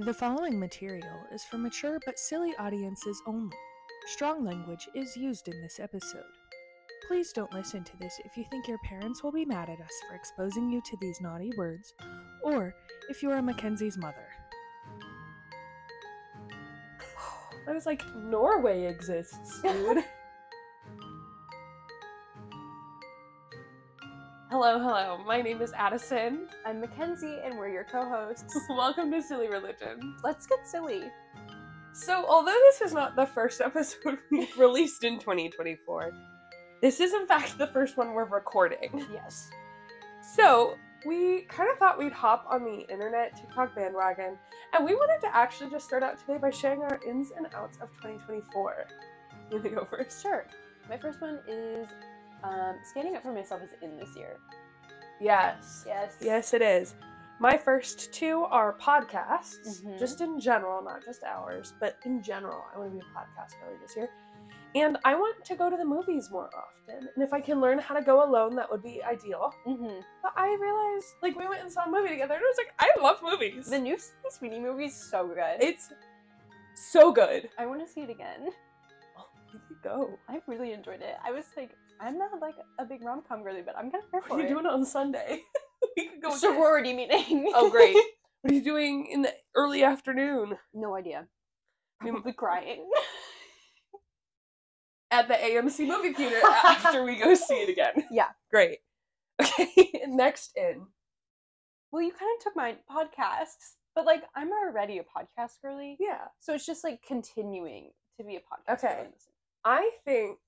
The following material is for mature but silly audiences only. Strong language is used in this episode. Please don't listen to this if you think your parents will be mad at us for exposing you to these naughty words, or if you are Mackenzie's mother. I was like, Norway exists, dude. hello, hello. My name is Addison. I'm Mackenzie, and we're your co-hosts. Welcome to Silly Religion. Let's get silly. So, although this is not the first episode we've released in 2024, this is in fact the first one we're recording. Yes. So, we kind of thought we'd hop on the internet TikTok bandwagon, and we wanted to actually just start out today by sharing our ins and outs of 2024. You wanna go first? Sure. My first one is um, standing up for myself is in this year. Yes. Yes. Yes, it is. My first two are podcasts, Mhm. just in general, not just ours, but in general. I want to be a podcast early this year. And I want to go to the movies more often. And if I can learn how to go alone, that would be ideal. Mm-hmm. But I realized, like, we went and saw a movie together, and I was like, I love movies. The new Sweeney movie is so good. it's so good. I want to see it again. Oh, you go. I really enjoyed it. I was like, I'm not like a big rom com girly, but I'm kind of here what are you it. doing on Sunday? we could go. Sorority meeting. Oh, great. What are you doing in the early afternoon? no idea. You- Probably crying. at the AMC movie theater after we go see it again. Yeah. Great. Okay, next in. well, you kind of took my podcasts, but like I'm already a podcast girly, Yeah. so it's just like continuing to be a podcast. Okay. girly I think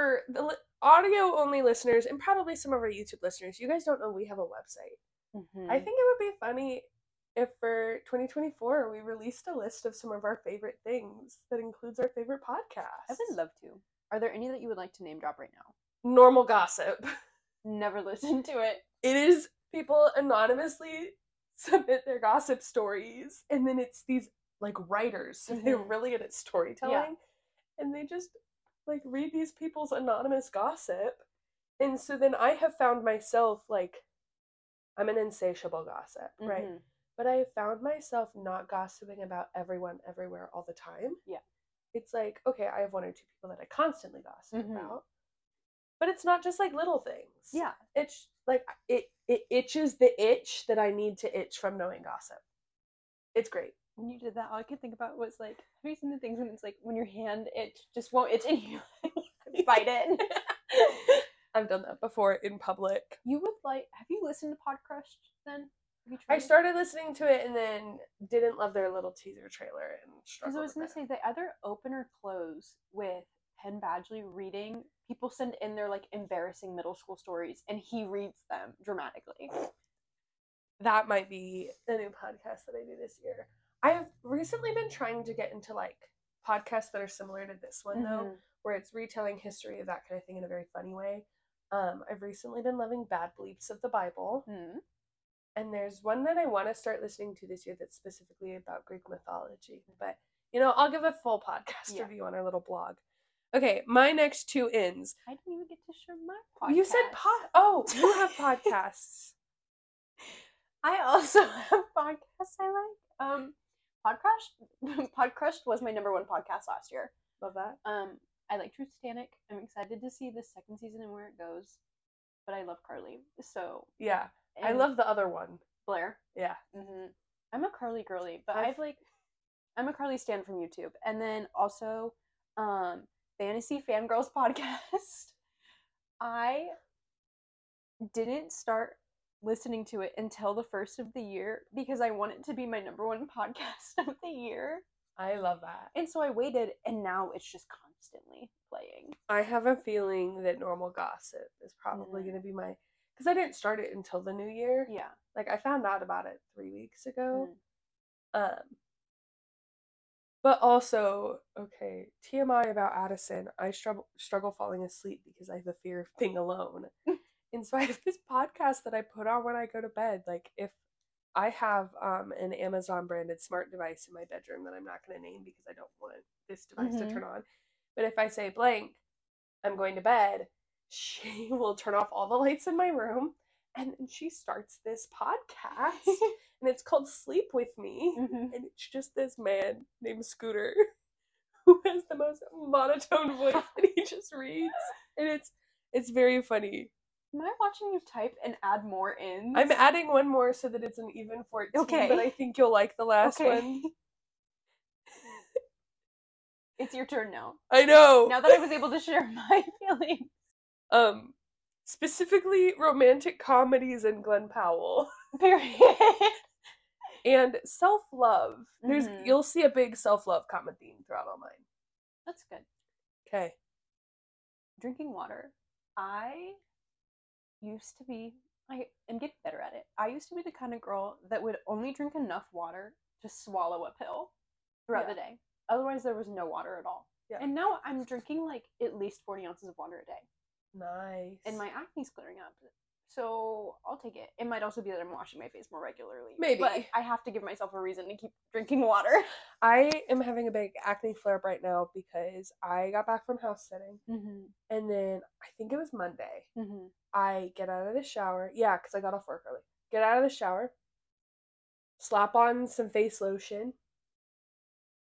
for the li- audio only listeners and probably some of our YouTube listeners, you guys don't know we have a website. Mhm. I think it would be funny if for 2024 we released a list of some of our favorite things that includes our favorite podcasts. I would love to. Are there any that you would like to name drop right now? Normal gossip. Never listened to it. it is people anonymously submit their gossip stories and then it's these like writers so they're Mhm. really good at storytelling and they just like read these people's anonymous gossip and so then i have found myself like i'm an insatiable gossip right Mhm. but i have found myself not gossiping about everyone everywhere all the time Yeah. it's like okay i have one or two people that i constantly gossip Mhm. about but it's not just like little things Yeah. it's like it it itches the itch that I need to itch from knowing gossip. It's great. When you did that, all I could think about was like, have you seen the things when it's like when your hand it just won't itch and you bite it? I've done that before in public. you would like. Have you listened to Pod Crushed then? Have you I started listening to it and then didn't love their little teaser trailer and Because. I was gonna say they either open or close with Penn Badgley reading. People send in their like embarrassing middle school stories, and he reads them dramatically. that might be the new podcast that I do this year. I have recently been trying to get into like podcasts that are similar to this one though, Mhm. where it's retelling history of that kind of thing in a very funny way. Um, I've recently been loving Bad Beliefs of the Bible. Mhm. And there's one that I want to start listening to this year that's specifically about Greek mythology. But, you know, I'll give a full podcast Yeah. review on our little blog. Okay, my next two ins. I didn't even get to share my podcast. You said pod. Oh, you have podcasts. I also have podcasts I like. Um, Podcrushed. Podcrushed was my number one podcast last year. Love that. Um, I like Truth Titanic. I'm excited to see the second season and where it goes. But I love Carly. So Yeah. I love the other one. Blair. Yeah. hmm I'm a Carly girly, but I've- I've like, I'm a Carly stan from YouTube, and then also, um, Fantasy Fangirls podcast. I didn't start listening to it until the first of the year because I want it to be my number one podcast of the year, I love that. and so I waited, and now it's just constantly playing. I have a feeling that normal gossip is probably Mhm. going to be my. Because I didn't start it until the new year. Yeah. Like, I found out about it three weeks ago. Mm. Um, but also, okay, TMI about Addison. I struggle struggle falling asleep because I have a fear of being alone, and so I have this podcast that I put on when I go to bed. Like if I have um an Amazon branded smart device in my bedroom that I'm not going to name because I don't want this device Mhm. to turn on, but if I say blank, I'm going to bed, she will turn off all the lights in my room, and then she starts this podcast and it's called Sleep with Me, Mhm. and it's just this man named Scooter who has the most monotone voice, and he just reads, and it's it's very funny. Am I watching you type and add more in? I'm adding one more so that it's an even 14, okay. but I think you'll like the last Okay. one. It's your turn now. I know. Now that I was able to share my feelings. um, specifically romantic comedies and Glenn Powell Period. and self love. There's Mhm. you'll see a big self love common theme throughout all mine. That's good. Okay. Drinking water. I used to be I am getting better at it. I used to be the kind of girl that would only drink enough water to swallow a pill throughout Yeah. the day. Otherwise there was no water at all. Yeah. And now I'm drinking like at least 40 ounces of water a day. Nice. And my acne's clearing up. So I'll take it. It might also be that I'm washing my face more regularly. Maybe. But I have to give myself a reason to keep drinking water. I am having a big acne flare up right now because I got back from house sitting Mm-hmm. and then I think it was Monday. Mm-hmm. I get out of the shower. Yeah, because I got off work early. Get out of the shower, slap on some face lotion.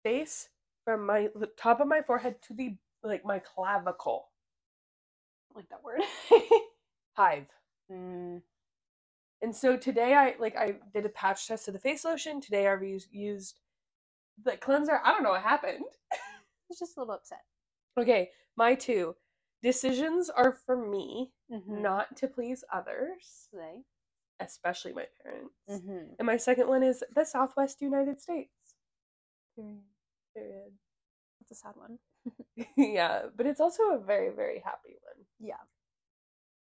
Face from my the top of my forehead to the like my clavicle. like that word. Hive. Mm. And so today I like I did a patch test of the face lotion. Today I've used, used the cleanser. I don't know what happened. I was just a little upset. Okay, my two decisions are for me, Mm-hmm. not to please others, They. especially my parents. Mm-hmm. And my second one is the Southwest United States. Period. Period. That's a sad one. yeah, but it's also a very very happy one. Yeah.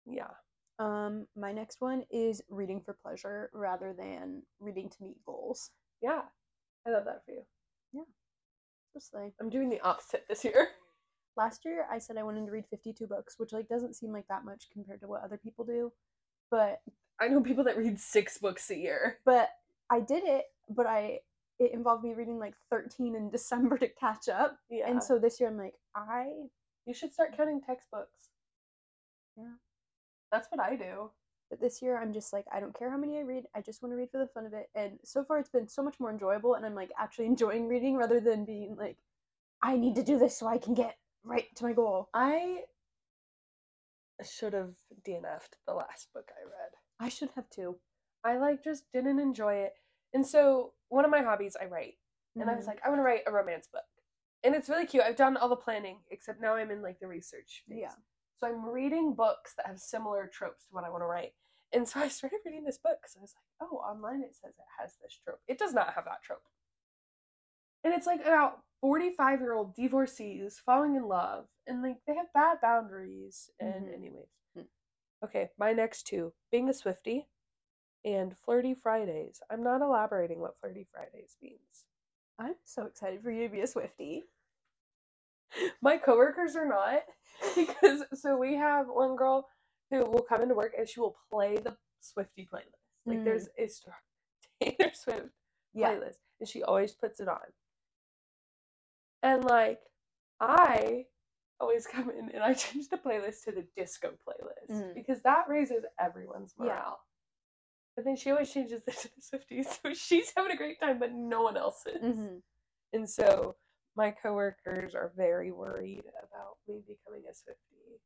Yeah. Um, my next one is reading for pleasure rather than reading to meet goals. Yeah. I love that for you. Just like I'm doing the opposite this year. last year, I said I wanted to read 52 books, which like doesn't seem like that much compared to what other people do, but I know people that read six books a year. but I did it. But I it involved me reading like 13 in December to catch up, Yeah. and so this year I'm like I you should start counting textbooks. Yeah. That's what I do. But this year, I'm just like, I don't care how many I read. I just want to read for the fun of it. And so far, it's been so much more enjoyable. And I'm like actually enjoying reading rather than being like, I need to do this so I can get right to my goal. I should have DNF'd the last book I read. I should have too. I like just didn't enjoy it. And so one of my hobbies I write. And I was Mhm. like, I want to write a romance book. And it's really cute. I've done all the planning, except now I'm in like the research phase. Yeah. So I'm reading books that have similar tropes to what I want to write. And so I started reading this book because I was like, oh, online it says it has this trope. It does not have that trope. And it's like about 45 year old divorcees falling in love and like they have bad boundaries. And, Mhm. anyways. Mm. Okay, my next two being a Swifty and Flirty Fridays. I'm not elaborating what Flirty Fridays means. I'm so excited for you to be a Swifty. My coworkers are not because so we have one girl who will come into work and she will play the Swifty playlist. Like Mm. there's a Star- Taylor Swift Yeah. playlist and she always puts it on. And like I always come in and I change the playlist to the disco playlist Mhm. because that raises everyone's Yeah. morale. But then she always changes it to the Swifties, so she's having a great time, but no one else is. Mm-hmm. And so my coworkers are very worried about me becoming a Swifty.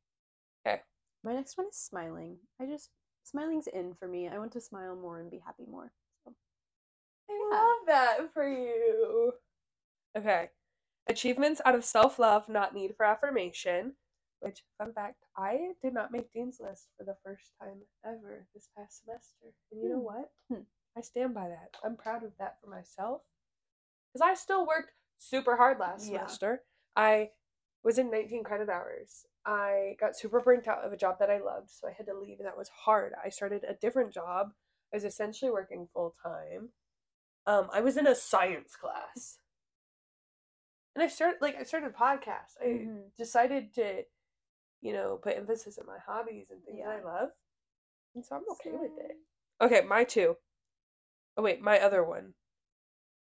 Okay. My next one is smiling. I just smiling's in for me. I want to smile more and be happy more. So I Yeah. love that for you. Okay. Achievements out of self love, not need for affirmation. Which, fun fact, I did not make Dean's List for the first time ever this past semester. And you know Hmm. what? Hmm. I stand by that. I'm proud of that for myself. Because I still worked super hard last Yeah. semester. I was in 19 credit hours. I got super burnt out of a job that I loved, so I had to leave, and that was hard. I started a different job. I was essentially working full time. Um, I was in a science class, and I started like I started a podcast. I Mhm. decided to, you know, put emphasis on my hobbies and things that I love, and so I'm okay with it. Okay, my two. Oh wait, my other one.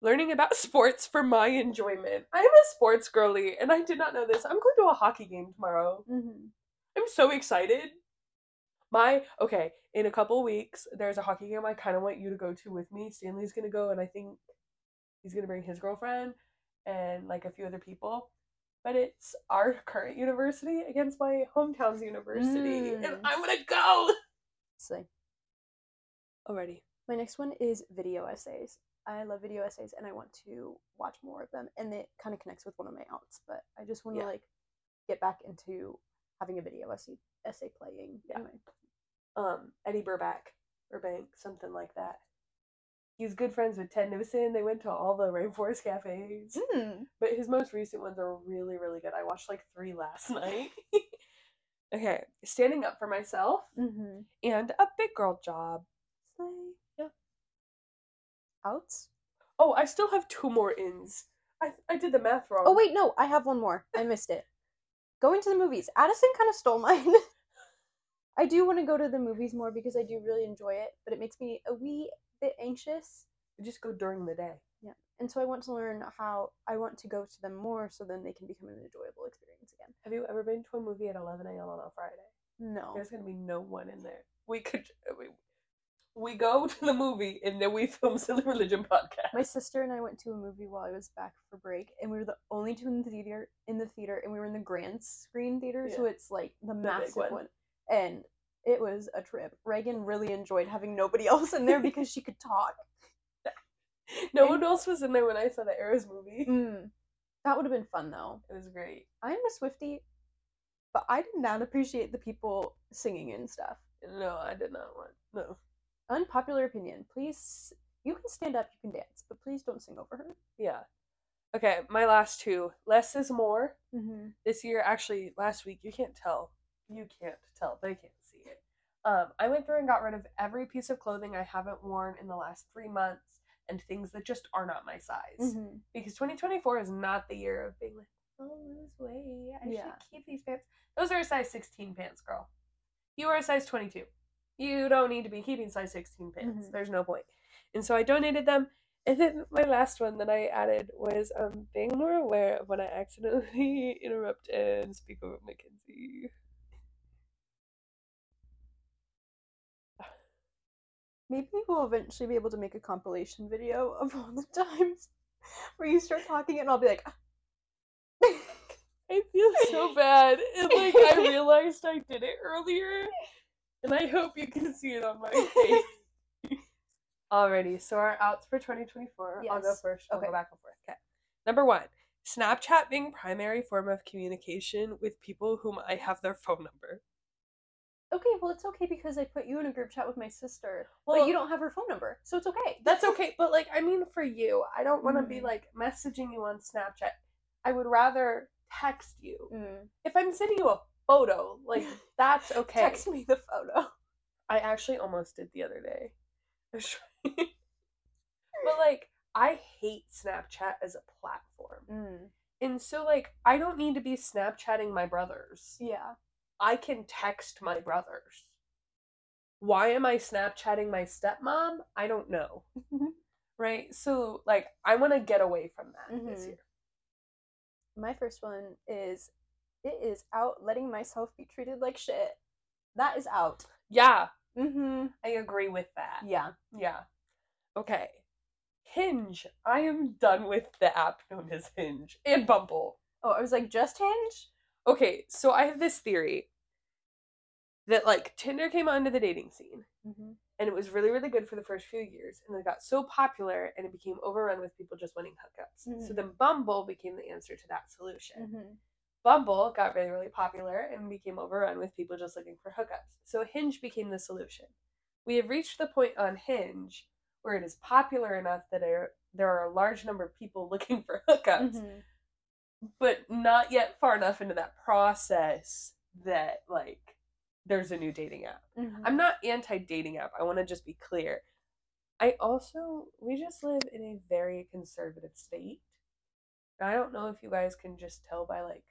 Learning about sports for my enjoyment. I'm a sports girly, and I did not know this. I'm going to a hockey game tomorrow. Mhm. I'm so excited. My okay, in a couple weeks, there's a hockey game I kind of want you to go to with me. Stanley's gonna go, and I think he's gonna bring his girlfriend and like a few other people. But it's our current university against my hometown's university, and Mm. I'm gonna go Slay. already. My next one is video essays. I love video essays and I want to watch more of them. And it kind of connects with one of my outs, but I just want to Yeah. like get back into having a video essay essay playing. Yeah. Anyway. Um, Eddy Burback, Burbank, something like that. He's good friends with Ted Nivison. They went to all the rainforest cafes. Mm. But his most recent ones are really, really good. I watched like three last night. okay, standing up for myself Mm-hmm. and a big girl job. Outs? Oh, I still have two more ins. I I did the math wrong. Oh wait, no, I have one more. I missed it. Going to the movies. Addison kind of stole mine. I do want to go to the movies more because I do really enjoy it, but it makes me a wee bit anxious. just go during the day. Yeah. And so I want to learn how I want to go to them more so then they can become an enjoyable experience again. Have you ever been to a movie at 11 a.m. on a Friday? No. There's gonna be no one in there. We could we, go to the movie and then we film Silly Religion podcast. My sister and I went to a movie while I was back for break, and we were the only two in the theater. In the theater, and we were in the grand screen theater, so it's like the big massive one. one. And it was a trip. Reagan really enjoyed having nobody else in there because she could talk. no one else was in there when I saw the Eras movie. Mm. That would have been fun though. It was great. I'm a Swifty, but I did not appreciate the people singing and stuff. No, I did not want. No. Unpopular opinion. Please, you can stand up, you can dance, but please don't sing over her. Yeah. Okay, my last two. Less is more. Mm-hmm. This year, actually, last week, you can't tell. You can't tell. They can't see it. Um, I went through and got rid of every piece of clothing I haven't worn in the last three months and things that just are not my size. Mm-hmm. Because 2024 is not the year of being like, oh, lose weight. I Yeah. should keep these pants. Those are a size 16 pants, girl. You are a size 22. You don't need to be keeping size 16 pants. Mhm. There's no point. And so I donated them. And then my last one that I added was um, being more aware of when I accidentally interrupt and speak over Mackenzie. Maybe we'll eventually be able to make a compilation video of all the times where you start talking and I'll be like, I feel so bad. And like I realized I did it earlier. And I hope you can see it on my face. Alrighty, so our outs for 2024. I'll go first. I'll Okay. go back and forth. Okay. Number one, Snapchat being primary form of communication with people whom I have their phone number. okay, well, it's okay because I put you in a group chat with my sister, Well- but you don't have her phone number, so it's okay. That's okay, but like I mean for you, I don't want to be Mm. like messaging you on Snapchat. I would rather text you. Mm. If I'm sending you a photo, like that's okay. Text me the photo. I actually almost did the other day. I was trying- but like I hate Snapchat as a platform. Mm. And so like I don't need to be Snapchatting my brothers. Yeah. I can text my brothers. Why am I Snapchatting my stepmom? I don't know. Right? So like I want to get away from that this Mhm. year. My first one is it is out letting myself be treated like shit. That is out. Yeah, Mm-hmm. I agree with that. Yeah. Yeah. Okay. Hinge. I am done with the app known as Hinge and Bumble. Oh, I was like, just Hinge? Okay, so I have this theory that like Tinder came onto the dating scene Mm-hmm. and it was really really good for the first few years and it got so popular and it became overrun with people just wanting hookups. So Mhm. then Bumble became the answer to that solution. Bumble got really, really popular and became overrun with people just looking for hookups. So Hinge became the solution. We have reached the point on Hinge where it is popular enough that there, there are a large number of people looking for hookups, Mm-hmm. but not yet far enough into that process that, like, there's a new dating app. Mm-hmm. I'm not anti dating app. I want to just be clear. I also, we just live in a very conservative state. I don't know if you guys can just tell by like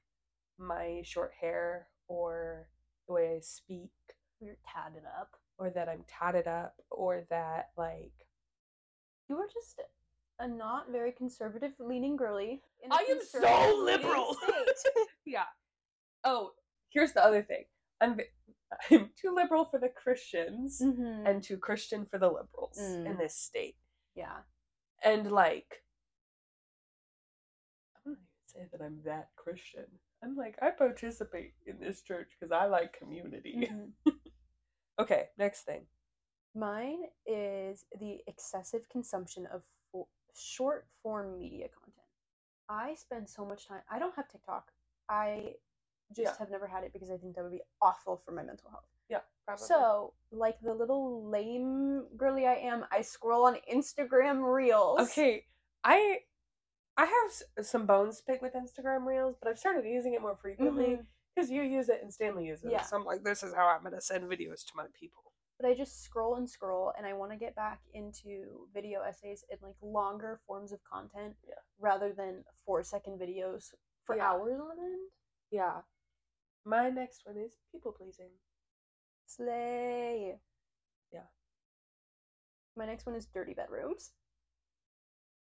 my short hair or the way I speak We're tatted up. or that I'm tatted up or that like You are just a not very conservative leaning girly. in I am so liberal. yeah. Oh, here's the other thing. I'm I'm too liberal for the Christians Mhm. and too Christian for the liberals in Mm. this state. yeah. And like, I don't even say that I'm that Christian. I'm like, I participate in this church because I like community. Mhm. Okay, next thing. Mine is the excessive consumption of fo- short form media content. I spend so much time. I don't have TikTok. I just Yeah. have never had it because I think that would be awful for my mental health. Yeah, probably. So, like the little lame girly I am, I scroll on Instagram Reels. okay, I I have some bones to pick with Instagram Reels, but I've started using it more frequently mm-hmm. because you use it and Stanley uses Yeah. it. So I'm like, this is how I'm gonna send videos to my people. But I just scroll and scroll, and I want to get back into video essays and like longer forms of content Yeah. rather than four second videos for Yeah. hours on end. Yeah. My next one is people pleasing. Slay. Yeah. My next one is dirty bedrooms.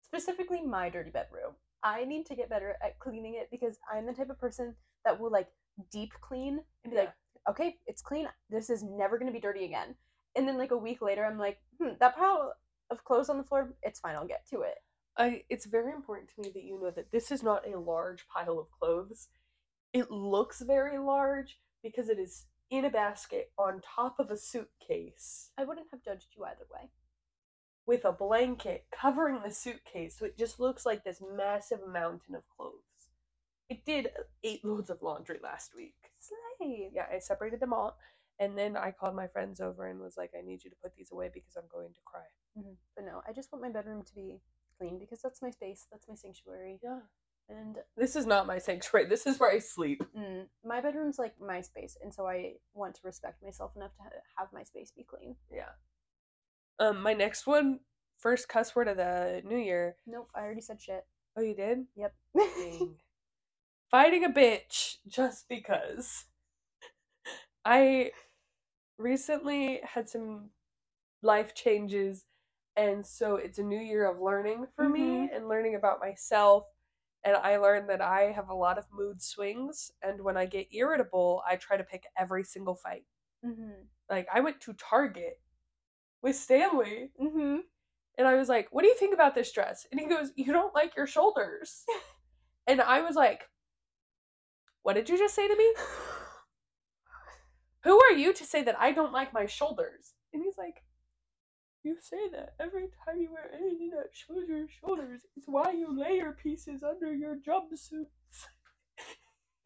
Specifically, my dirty bedroom. I need to get better at cleaning it because I'm the type of person that will like deep clean and be like, okay, it's clean. This is never going to be dirty again. And then like a week later, I'm like, hmm, that pile of clothes on the floor, it's fine. I'll get to it. I it's very important to me that you know that this is not a large pile of clothes. It looks very large because it is in a basket on top of a suitcase I wouldn't have judged you either way. With a blanket covering the suitcase, so it just looks like this massive mountain of clothes. It did eight loads of laundry last week. Slay. Yeah, I separated them all, and then I called my friends over and was like, "I need you to put these away because I'm going to cry." Mhm. But no, I just want my bedroom to be clean because that's my space. That's my sanctuary. Yeah, And this is not my sanctuary. This is where I sleep. Mm, my bedroom's like my space, and so I want to respect myself enough to ha- have my space be clean. Yeah. Um, my next one, first cuss word of the new year. Nope, I already said shit. Oh, you did? Yep. Fighting a bitch just because. I recently had some life changes, and so it's a new year of learning for me and learning about myself. And I learned that I have a lot of mood swings, and when I get irritable, I try to pick every single fight. mm-hmm. Like, I went to Target with Stanley Mm-hmm. and I was like, What do you think about this dress? And he goes, You don't like your shoulders. and I was like, What did you just say to me? Who are you to say that I don't like my shoulders? And he's like, You say that every time you wear anything that shows your shoulders. It's why you layer pieces under your jumpsuits.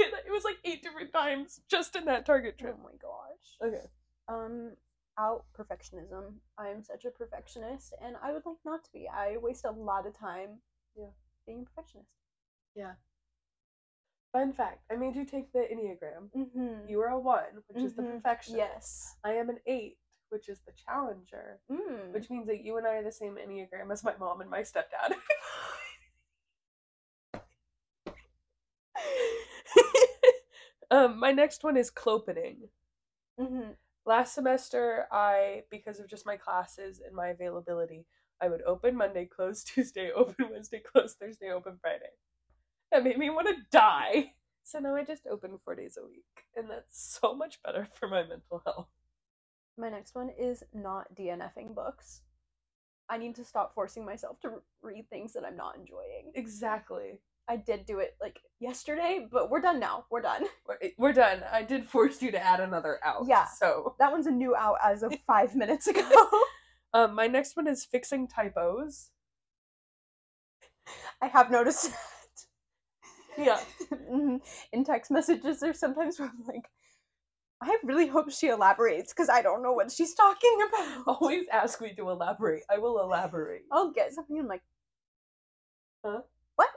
It was like eight different times just in that Target trip. Oh my gosh. Okay. Um, out perfectionism. I'm such a perfectionist, and I would like not to be. I waste a lot of time. Yeah. Being a perfectionist. Yeah. Fun fact I made you take the Enneagram. Mm-hmm. You are a one, which is the Mhm. perfectionist. Yes. I am an eight, which is the challenger, Mm. which means that you and I are the same Enneagram as my mom and my stepdad. um, my next one is clopening. mm-hmm. Last semester, I, because of just my classes and my availability, I would open Monday, close Tuesday, open Wednesday, close Thursday, open Friday. That made me want to die. So now I just open four days a week, and that's so much better for my mental health. My next one is not DNFing books. I need to stop forcing myself to read things that I'm not enjoying. Exactly. I did do it like yesterday, but we're done now. We're done. We're, we're done. I did force you to add another out. Yeah. So, That one's a new out as of five minutes ago. um, my next one is fixing typos. I have noticed that. Yeah. Mhm. In text messages, there's sometimes where I'm like, I really hope she elaborates because I don't know what she's talking about. Always ask me to elaborate. I will elaborate. I'll get something. I'm like, Huh? What?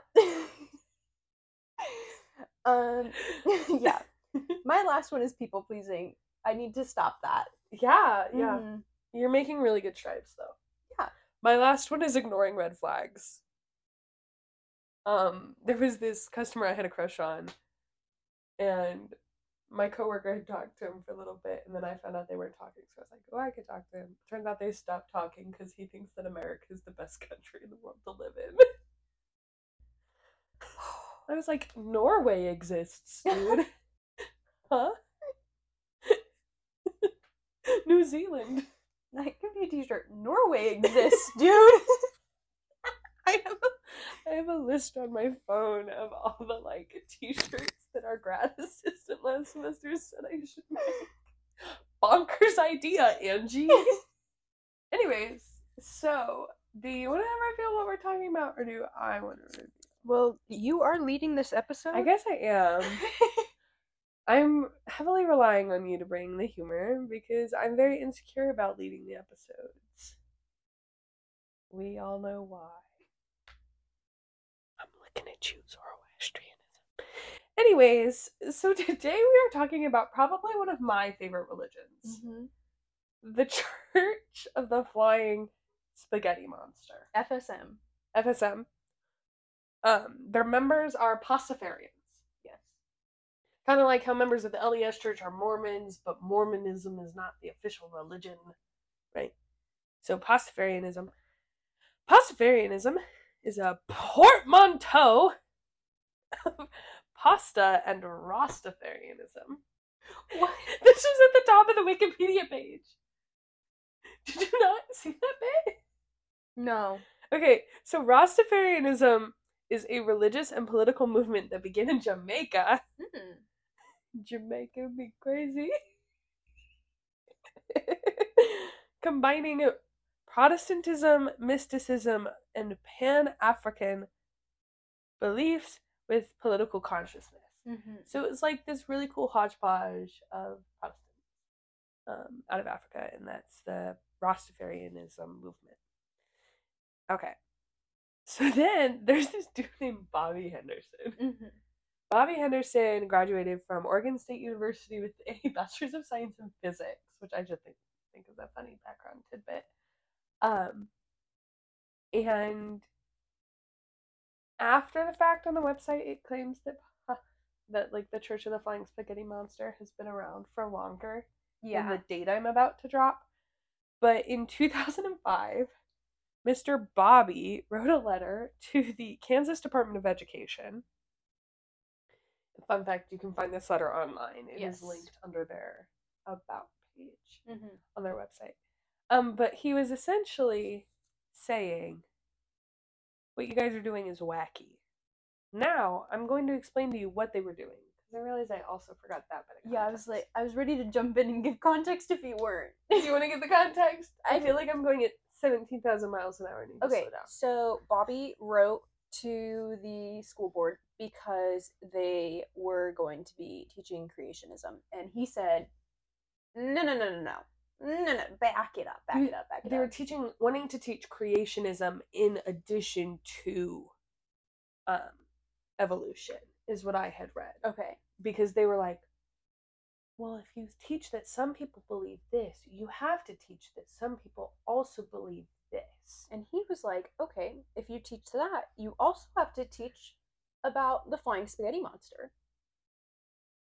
Um, yeah. My last one is people pleasing. I need to stop that. Yeah, yeah. Mhm. You're making really good strides though. Yeah. My last one is ignoring red flags. Um, there was this customer I had a crush on, and my coworker had talked to him for a little bit, and then I found out they weren't talking, so I was like, "Oh, I could talk to him." Turns out they stopped talking because he thinks that America is the best country in the world to live in. I was like, "Norway exists, dude." huh? New Zealand. That could be a t-shirt. Norway exists, dude. I have a, I have a list on my phone of all the like t-shirts that our grad assistant last semester said I should make. Bonkers idea, Angie. Anyways, so do you want to have reveal what we're talking about, or do I want to reveal? Well, you are leading this episode. I guess I am. I'm heavily relying on you to bring the humor because I'm very insecure about leading the episodes. We all know why. I'm looking at you, Zoroastrianism. Anyways, so today we are talking about probably one of my favorite religions Mhm. the Church of the Flying Spaghetti Monster. FSM. FSM. Um, their members are Pastafarians. Yes. Kind of like how members of the LDS Church are Mormons, but Mormonism is not the official religion, right? So Pastafarianism. Pastafarianism is a portmanteau of pasta and Rastafarianism. What? This was at the top of the Wikipedia page. Did you not see that bit? No. Okay, so Rastafarianism is a religious and political movement that began in Jamaica. Mm. Jamaica would be crazy. Combining Protestantism, mysticism, and Pan African beliefs with political consciousness. Mm-hmm. So it's like this really cool hodgepodge of Protestants um, out of Africa, and that's the Rastafarianism movement. Okay. So then there's this dude named Bobby Henderson. Mm-hmm. Bobby Henderson graduated from Oregon State University with a Bachelor's of Science in Physics, which I just think, think is a funny background tidbit. Um, and after the fact on the website, it claims that that like the Church of the Flying Spaghetti Monster has been around for longer than Yeah. the date I'm about to drop. But in 2005, Mr. Bobby wrote a letter to the Kansas Department of Education. Fun fact, you can find this letter online. It is Yes. linked under their about page Mm-hmm. on their website. Um, but he was essentially saying, what you guys are doing is wacky. Now, I'm going to explain to you what they were doing. I realized I also forgot that bit Yeah, I was like, I was ready to jump in and give context if you weren't. Do you want to get the context? I feel like I'm going at 17,000 miles an hour. I need to Okay, so Bobby wrote to the school board because they were going to be teaching creationism, and he said, "No, no, no, no, no, no, no, back it up, back it up, back it up. They were teaching, wanting to teach creationism in addition to um, evolution, is what I had read. okay, because they were like, well, if you teach that some people believe this, you have to teach that some people also believe this. and he was like, "Okay, if you teach that, you also have to teach about the flying spaghetti monster.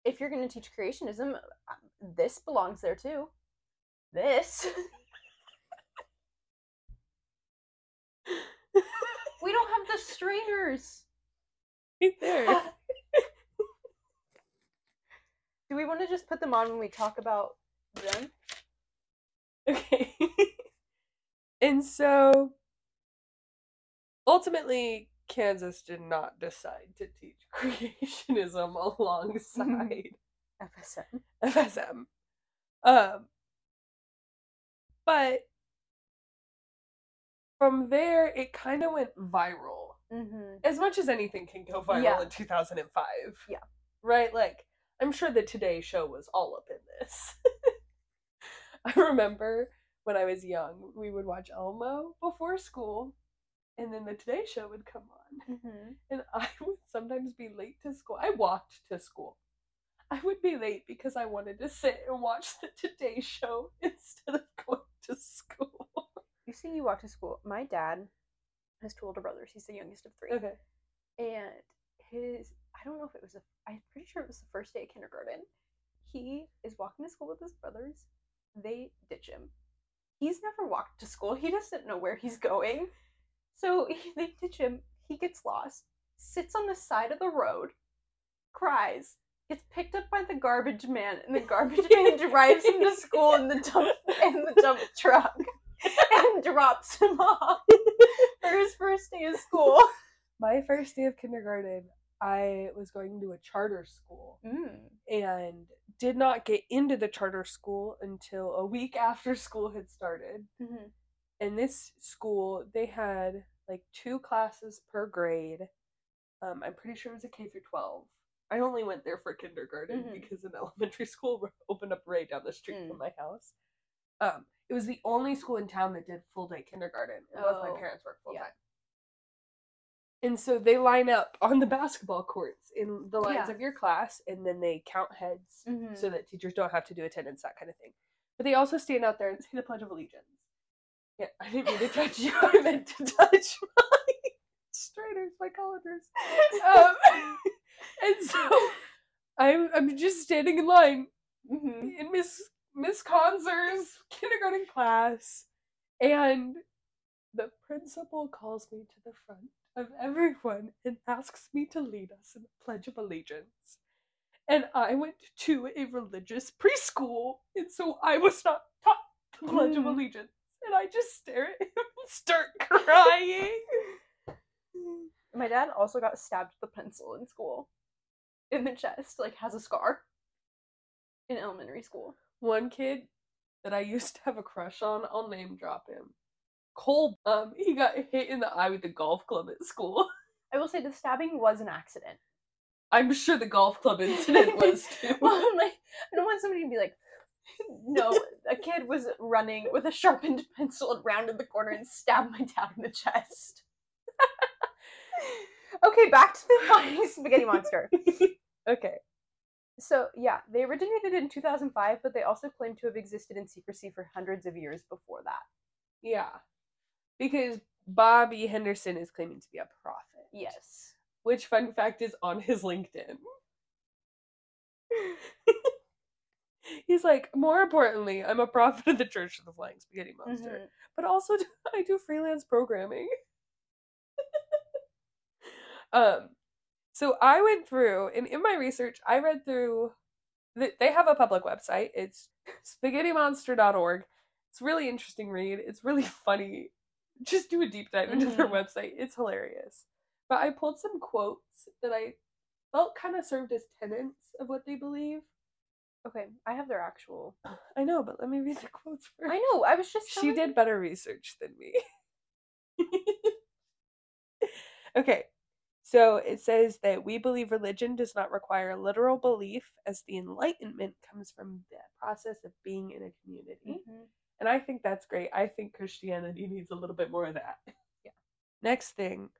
If you're going to teach creationism, uh, this belongs there too. This." We don't have the strainers. right there. Do we want to just put them on when we talk about them? okay. and so ultimately, Kansas did not decide to teach creationism alongside FSM. FSM. Um, but from there, it kind of went viral. Mm-hmm. As much as anything can go viral Yeah. in 2005. Yeah. Right? Like, I'm sure the Today Show was all up in this. I remember when I was young, we would watch Elmo before school, and then the Today Show would come on Mm-hmm. and I would sometimes be late to school. I walked to school. I would be late because I wanted to sit and watch the Today Show instead of going to school. You see, you walk to school. My dad has two older brothers. He's the youngest of three. Okay. And his, I don't know if it was, a, I'm pretty sure it was the first day of kindergarten. He is walking to school with his brothers. They ditch him. He's never walked to school. He doesn't know where he's going. So they ditch him. He gets lost, sits on the side of the road, cries, gets picked up by the garbage man, and the garbage man drives him to school in the dump in the dump truck and drops him off for his first day of school. My first day of kindergarten, I was going to a charter school Mm. and did not get into the charter school until a week after school had started. Mm-hmm. in this school they had like two classes per grade um, i'm pretty sure it was a k through 12 i only went there for kindergarten Mhm. because an elementary school opened up right down the street Mm. from my house um, it was the only school in town that did full day kindergarten and both my Oh, parents worked full yeah. And so they line up on the basketball courts in the lines Yeah. of your class and then they count heads Mhm. so that teachers don't have to do attendance, that kind of thing. But they also stand out there and say the Pledge of Allegiance. Yeah, I didn't mean to touch you. I meant to touch my strainers, my colanders. Um, and so I'm I'm just standing in line Mhm. in Miss Miss Conser's kindergarten class, and the principal calls me to the front of everyone and asks me to lead us in the Pledge of Allegiance. And I went to a religious preschool, and so I was not taught the Pledge of Mm. Allegiance. And I just stare at him and start crying. My dad also got stabbed with a pencil in school, in the chest, like has a scar. In elementary school. One kid that I used to have a crush on, I'll name drop him. Cole, um, he got hit in the eye with a golf club at school. I will say the stabbing was an accident. I'm sure the golf club incident was too. well, I'm like, I don't want somebody to be like, no, a kid was running with a sharpened pencil and rounded the corner and stabbed my dad in the chest. okay, back to the flying spaghetti monster. okay. So, yeah, they originated in 2005, but they also claim to have existed in secrecy for hundreds of years before that. Yeah. Because Bobby Henderson is claiming to be a prophet. Yes. Which, fun fact, is on his LinkedIn. He's like, more importantly, I'm a prophet of the Church of the Flying Spaghetti Monster. Mhm. But also, I do freelance programming. um, so I went through, and in my research, I read through. th- They have a public website. It's spaghettimonster.org. It's a really interesting read. It's really funny. Just do a deep dive into their Mhm. website. It's hilarious. But I pulled some quotes that I felt kind of served as tenets of what they believe. Okay, I have their actual. I know, but let me read the quotes first. I know, I was just. She did you. better research than me. okay. So it says that we believe religion does not require literal belief as the enlightenment comes from the process of being in a community. Mhm. And I think that's great. I think Christianity needs a little bit more of that. Yeah. Next thing.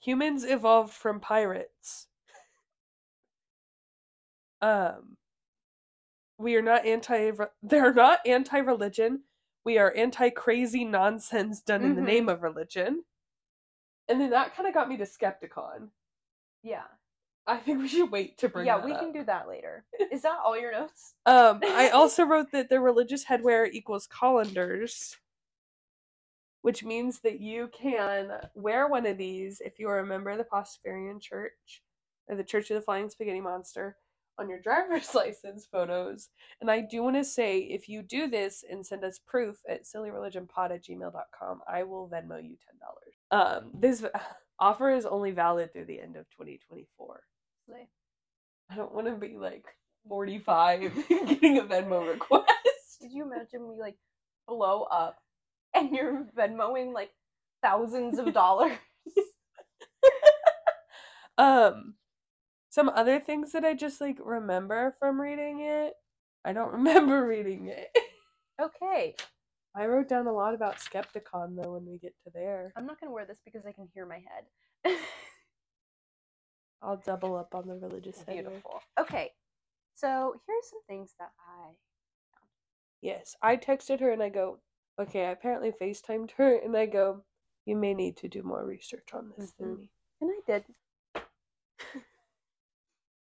Humans evolved from pirates. um we are not anti they're not anti-religion. We are anti-crazy nonsense done in the name of religion. And then that kind of got me to Skepticon. Yeah. I think we should wait to bring yeah, we up. can do that later. Is that all your notes? Um, I also wrote that the religious headwear equals colanders, which means that you can wear one of these if you are a member of the Pastafarian Church or the Church of the Flying Spaghetti Monster on your driver's license photos. And I do want to say if you do this and send us proof at sillyreligionpod at gmail.com, I will Venmo you $10. Um, this offer is only valid through the end of 2024. I don't want to be like 45 getting a Venmo request. Did you imagine we like blow up and you're Venmoing like thousands of dollars? Um, some other things that I just like remember from reading it. I don't remember reading it. okay. I wrote down a lot about Skepticon though when we get to there. I'm not gonna wear this because I can hear my head. I'll double up on the religious headwear. Beautiful. Okay. So here's some things that I Yes, I texted her and I go, okay, I apparently FaceTimed her and I go, you may need to do more research on this than Mhm. me. and I did.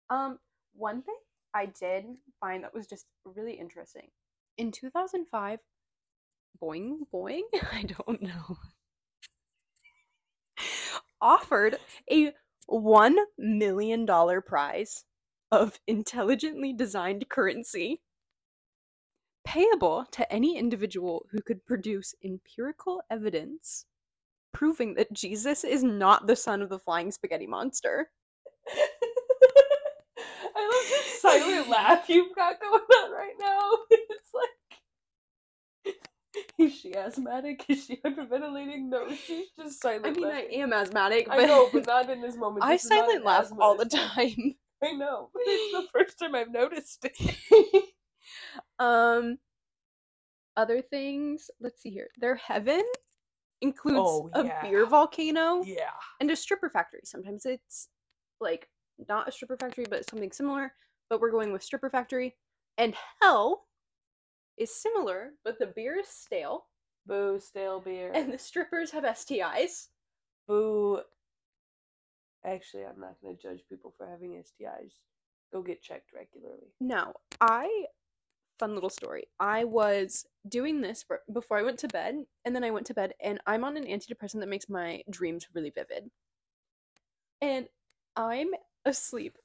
um, one thing I did find that was just really interesting. In 2005, Boing Boing, I don't know, offered a $1 million prize of intelligently designed currency payable to any individual who could produce empirical evidence proving that Jesus is not the son of the flying spaghetti monster. I love this silent laugh you've got going on right now. Is she asthmatic? Is she hyperventilating? No, she's just silent. I mean, I am asthmatic, but I know, but not in this moment. I This is not silent laugh all the time. I know, but it's the first time I've noticed it. um other things, let's see here. Their heaven includes Oh, a beer volcano Yeah. and a stripper factory. Sometimes it's like not a stripper factory, but something similar. But we're going with stripper factory. And hell is similar, but the beer is stale, Boo, stale beer. and the strippers have STIs. Boo. Actually, I'm not going to judge people for having STIs. Go get checked regularly. No, I fun little story. I was doing this for, before I went to bed, and then I went to bed, and I'm on an antidepressant that makes my dreams really vivid. And I'm asleep,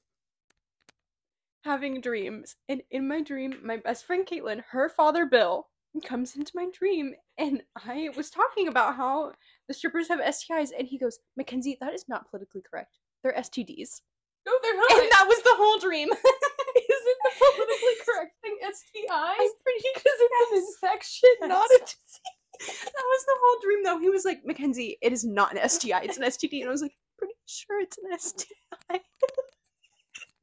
having dreams, and in my dream, my best friend Caitlin, her father Bill, comes into my dream, and I was talking about how the strippers have STIs, and he goes, "Mackenzie, that is not politically correct. They're STDs." No, they're not. And that was the whole dream. Isn't the politically correct thing STI? I'm pretty Because it's an infection, not a disease. That was the whole dream, though. He was like, Mackenzie, it is not an STI, it's an STD. And I was like, pretty sure it's an STI.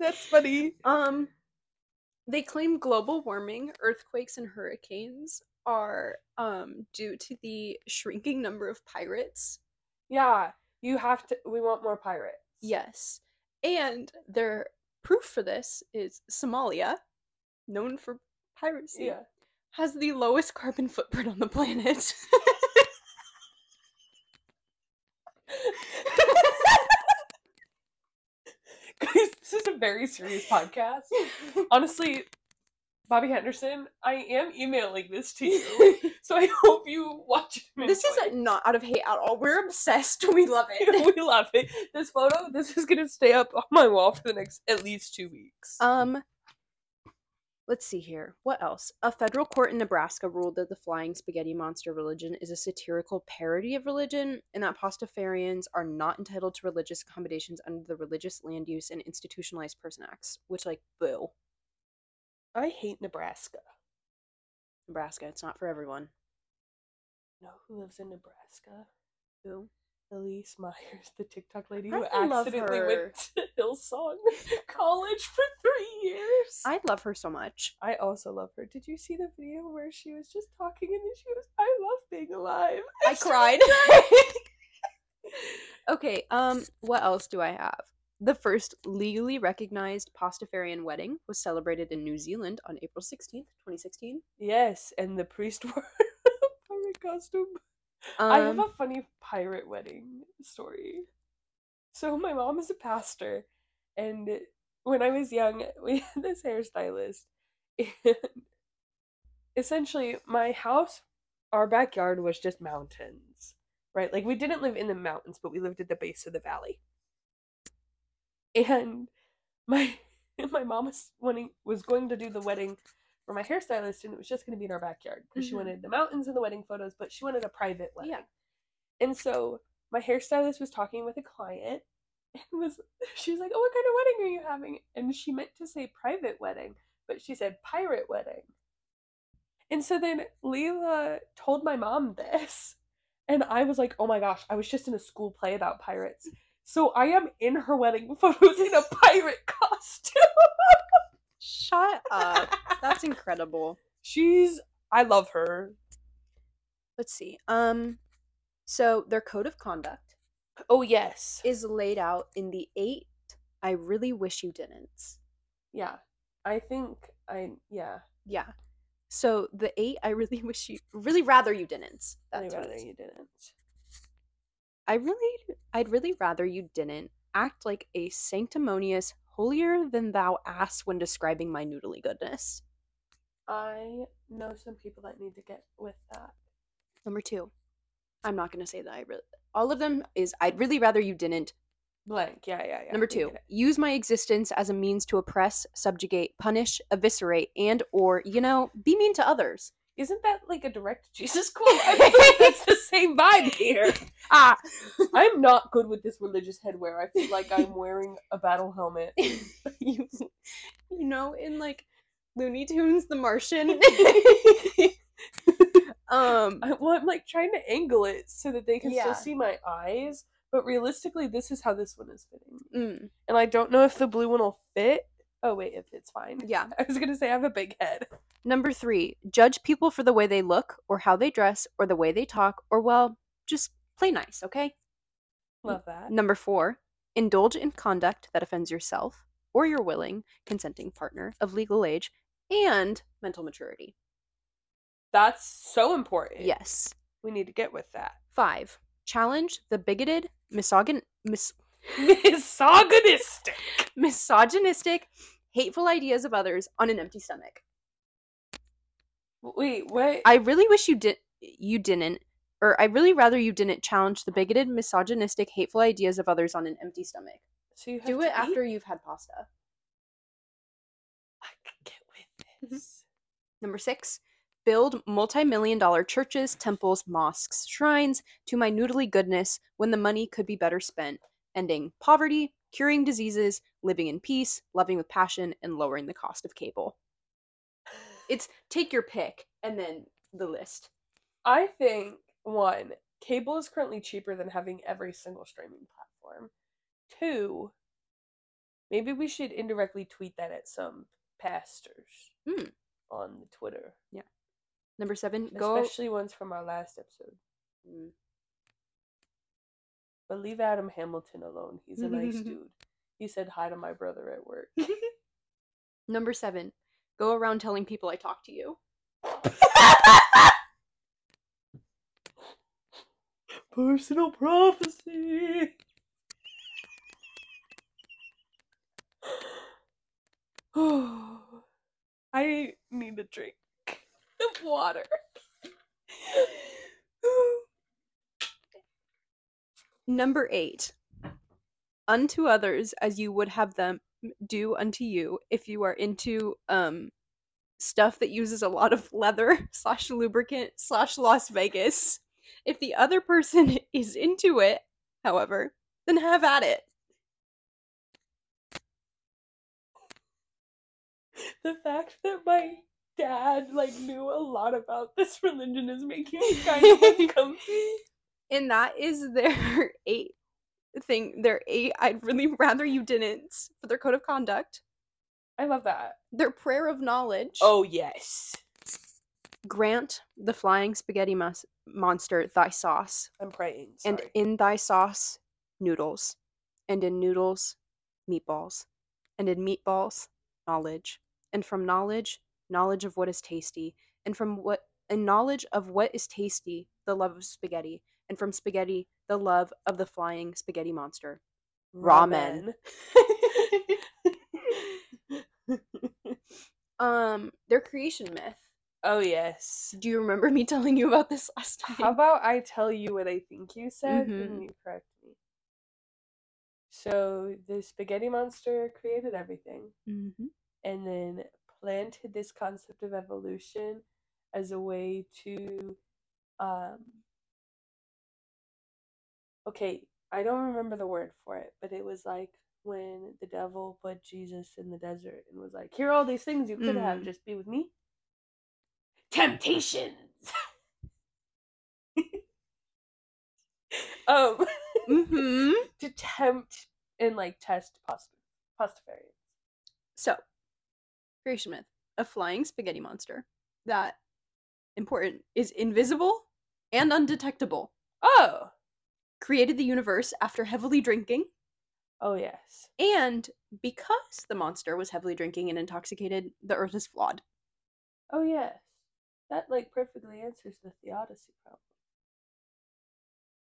That's funny. Um, they claim global warming, earthquakes, and hurricanes are um due to the shrinking number of pirates. Yeah, you have to. We want more pirates. Yes. And their proof for this is Somalia, known for piracy, Yeah. has the lowest carbon footprint on the planet. Guys, this is a very serious podcast. Honestly, Bobby Henderson, I am emailing this to you, so I hope you watch it. this is not out of hate at all. We're obsessed. We love it. it. we love it. This photo, this is gonna stay up on my wall for the next at least two weeks. Um, let's see here. What else? A federal court in Nebraska ruled that the flying spaghetti monster religion is a satirical parody of religion, and that Pastafarians are not entitled to religious accommodations under the Religious Land Use and Institutionalized Person Acts. Which, like, boo, I hate Nebraska. Nebraska. It's not for everyone. know who lives in Nebraska? Who? Elyse Myers, the TikTok lady I who love accidentally her. went to Hillsong College for three years. I love her so much. I also love her. Did you see the video where she was just talking and then she was, I love being alive? I cried. Okay, um, what else do I have? The first legally recognized Pastafarian wedding was celebrated in New Zealand on April 16th, 2016. yes, and the priest wore a pirate costume. I have Um, a funny pirate wedding story. So my mom is a pastor, and when I was young, we had this hairstylist, and essentially my house, our backyard was just mountains, right? Like we didn't live in the mountains, but we lived at the base of the valley. And my my mom was wanting was going to do the wedding for my hairstylist, and it was just going to be in our backyard because she Mhm. wanted the mountains and the wedding photos, but she wanted a private wedding. Yeah. And so my hairstylist was talking with a client and was she was like, "Oh, what kind of wedding are you having?" And she meant to say private wedding, but she said pirate wedding. And so then Leela told my mom this, and I was like, "Oh my gosh, I was just in a school play about pirates." So I am in her wedding photos in a pirate costume. shut up. That's incredible. She's I love her. Let's see. Um, so their code of conduct Oh yes. is laid out in the eight. I really wish you didn't. Yeah. I think I yeah. Yeah. So the eight, I really wish you, really rather you didn't. I'd That's what rather it is. you didn't. I really, I'd really rather you didn't act like a sanctimonious, holier than thou ass when describing my noodly goodness. I know some people that need to get with that. Number two, I'm not gonna say that I really. All of them is I'd really rather you didn't. Blank. Yeah, yeah, yeah. Number two, use my existence as a means to oppress, subjugate, punish, eviscerate, and or, you know, be mean to others. Isn't that like a direct Jesus quote? I like that's the same vibe here. Ah. I'm not good with this religious headwear. I feel like I'm wearing a battle helmet. you, you know, in like Looney Tunes The Martian. um I, well, I'm like trying to angle it so that they can Yeah. still see my eyes. But realistically, this is how this one is fitting. mm, And I don't know if the blue one will fit. Oh wait, it fits fine. yeah. I was gonna say I have a big head. Number three, judge people for the way they look, or how they dress, or the way they talk, or well, just play nice, okay? Love that. Number four, indulge in conduct that offends yourself or your willing, consenting partner of legal age and mental maturity. That's so important. Yes. We need to get with that. Five, challenge the bigoted, misogyn- mis- Misogynistic. misogynistic, hateful ideas of others on an empty stomach. Wait, what? I really wish you did you didn't or I really rather you didn't challenge the bigoted, misogynistic, hateful ideas of others on an empty stomach. so you have Do it after you've had pasta. I could get with Mm-hmm. this. Number six, build multi million dollar churches, temples, mosques, shrines to my noodly goodness when the money could be better spent, ending poverty, curing diseases, living in peace, loving with passion, and lowering the cost of cable. It's take your pick and then the list. I think one, cable is currently cheaper than having every single streaming platform. Two, maybe we should indirectly tweet that at some pastors Hmm. on Twitter, Yeah. Number seven, go. especially ones from our last episode. Mm. But leave Adam Hamilton alone. He's a nice dude. He said hi to my brother at work. Number seven, go around telling people I talk to you. Personal prophecy. I need a drink of water. Number eight, unto others as you would have them do unto you if you are into um stuff that uses a lot of leather slash lubricant slash Las Vegas. If the other person is into it, however, then have at it. the fact that my dad like knew a lot about this religion is making me kind of uncomfy. And that is their eight thing. Their eight. I'd really rather you didn't for their code of conduct. I love that. Their prayer of knowledge. Oh yes. grant the flying spaghetti mus- monster thy sauce, I'm praying. and in thy sauce noodles, and in noodles meatballs, and in meatballs knowledge, and from knowledge knowledge of what is tasty, and from what and knowledge of what is tasty the love of spaghetti, and from spaghetti the love of the flying spaghetti monster. ramen. um, their creation myth. oh yes. Do you remember me telling you about this last time? How about I tell you what I think you said Mhm. and you correct me? So the spaghetti monster created everything mm-hmm. and then planted this concept of evolution as a way to um okay, I don't remember the word for it, but it was like when the devil put Jesus in the desert and was like, Here are all these things you could have, Mm. just be with me. Temptations. um Mm-hmm. to tempt and like test past pastafarians. So, creation myth: a flying spaghetti monster that important is invisible and undetectable. Oh, Created the universe after heavily drinking, oh yes. and because the monster was heavily drinking and intoxicated, the Earth is flawed. Oh yes. That like perfectly answers the theodicy problem.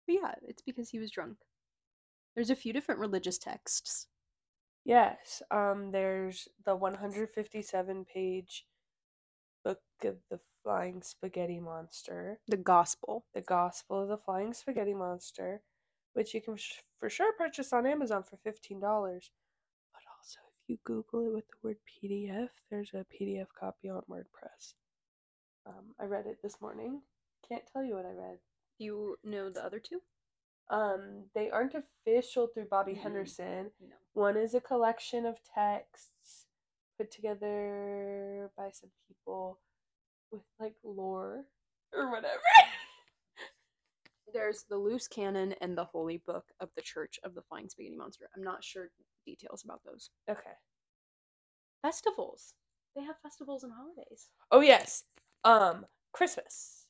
But yeah, it's because he was drunk. There's a few different religious texts. Yes. Um there's the 157 page book of the flying spaghetti monster, The gospel. the gospel of the flying spaghetti monster, which you can sh- for sure purchase on Amazon for $15. But also, if you Google it with the word PDF, there's a PDF copy on WordPress. Um, I read it this morning. Can't tell you what I read. Do you know the other two? Um, they aren't official through Bobby Mm-mm. Henderson. No. One is a collection of texts put together by some people with like lore or whatever. There's the loose canon and the holy book of the Church of the Flying Spaghetti Monster. I'm not sure details about those. okay. Festivals. They have festivals and holidays. Oh yes. Um, Christmas,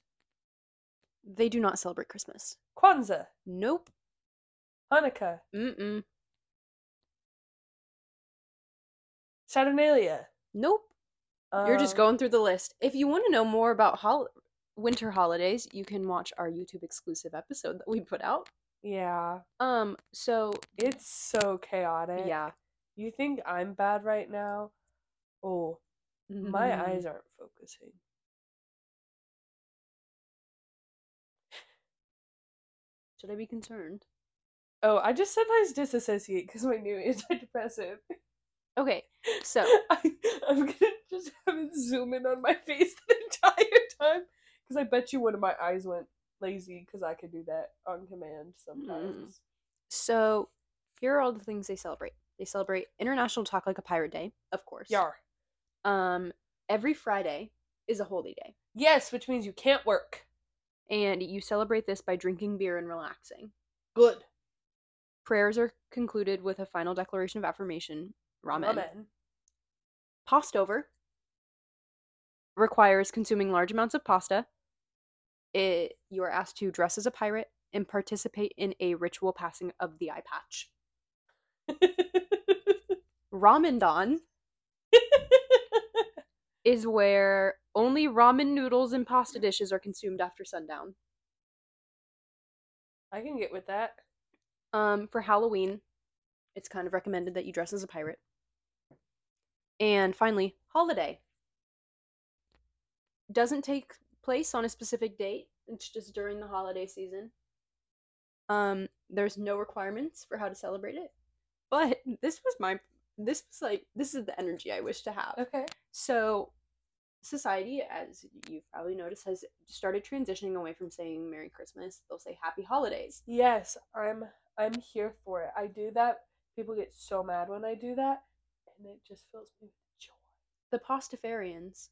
They do not celebrate Christmas. Kwanzaa, Nope. Hanukkah, Mm-mm. Saturnalia. Nope. You're just um, going through the list. If you want to know more about hol- winter holidays, you can watch our YouTube exclusive episode that we put out. Yeah, Um, so it's so chaotic. yeah. You think I'm bad right now? Oh, my Mhm. eyes aren't focusing. Should I be concerned? Oh, I just sometimes disassociate because my new antidepressant. Okay, so I, I'm gonna just have it zoom in on my face the entire time because I bet you one of my eyes went lazy because I could do that on command sometimes. so here are all the things they celebrate. They celebrate International Talk Like a Pirate Day, of course. Yar. Um, every Friday is a holy day, Yes, which means you can't work. and you celebrate this by drinking beer and relaxing. Good. Prayers are concluded with a final declaration of affirmation. Ramen. Amen. Pastover requires consuming large amounts of pasta. It, you are asked to dress as a pirate and participate in a ritual passing of the eye patch. Ramendan is where only ramen noodles and pasta dishes are consumed after sundown. I can get with that. Um, for Halloween, it's kind of recommended that you dress as a pirate. And finally, holiday. Doesn't take place on a specific date. It's just during the holiday season. Um, there's no requirements for how to celebrate it. But this was my this was like this is the energy I wish to have. Okay. So, society, as you've probably noticed, has started transitioning away from saying Merry Christmas. They'll say Happy Holidays. Yes, I'm I'm here for it. I do that. People get so mad when I do that, and it just fills me with joy. The Pastafarians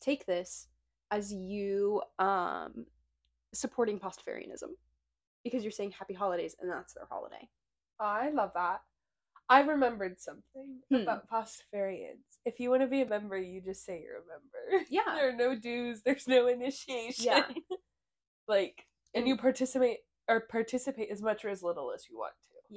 take this as you um supporting Pastafarianism because you're saying Happy Holidays and that's their holiday. I love that. I remembered something Hmm. about Pastafarians. If you want to be a member, you just say you're a member. Yeah. there are no dues. There's no initiation. Yeah. like, and you participate or participate as much or as little as you want to.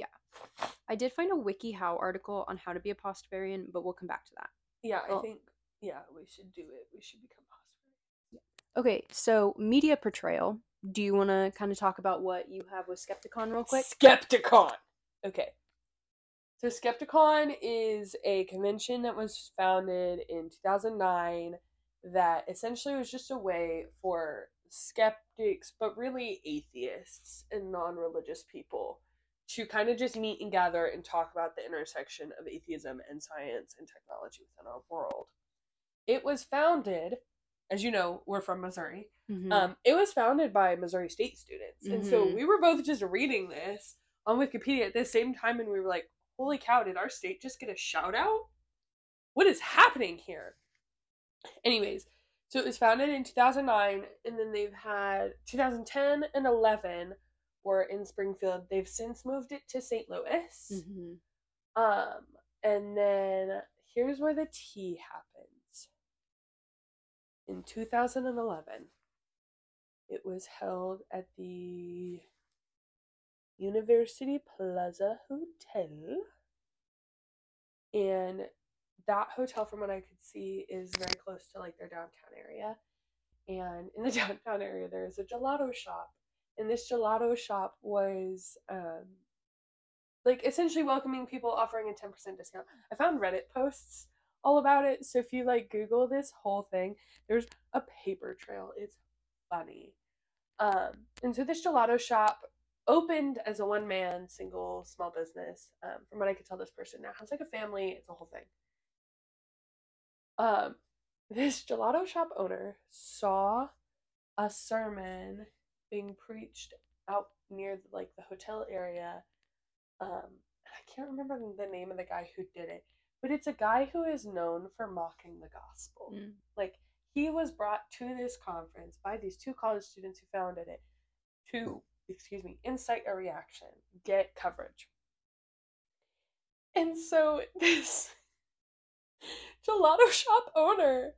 I did find a WikiHow article on how to be a Pastafarian, but we'll come back to that. Yeah, I Well- think. Yeah, we should do it. We should become Pastafarians. Okay, so media portrayal. Do you want to kind of talk about what you have with Skepticon real quick? Skepticon. Okay. So Skepticon is a convention that was founded in 2009 that essentially was just a way for skeptics, but really atheists and non-religious people to kind of just meet and gather and talk about the intersection of atheism and science and technology within our world. It was founded, as you know, we're from Missouri. Mhm. Um, it was founded by Missouri State students, and so Mhm. we were both just reading this on Wikipedia at the same time, and we were like, "Holy cow! Did our state just get a shout out? What is happening here?" Anyways, so it was founded in 2009, and then they've had 2010 and 11 were in Springfield. They've since moved it to St. Louis. Mhm. Um, and then here's where the tea happens. In 2011, it was held at the University Plaza Hotel. And that hotel, from what I could see, is very close to like their downtown area. And in the downtown area, there is a gelato shop. And this gelato shop was um, like essentially welcoming people offering a 10% discount. I found Reddit posts all about it. So if you like Google this whole thing, there's a paper trail. It's funny. Um, and so this gelato shop opened as a one man single small business. Um, from what I could tell, this person now has like a family. It's a whole thing. Um, this gelato shop owner saw a sermon being preached out near like the hotel area. Um, I can't remember the name of the guy who did it, but it's a guy who is known for mocking the gospel. Mm. Like he was brought to this conference by these two college students who founded it to, excuse me, incite a reaction, get coverage. And so this gelato shop owner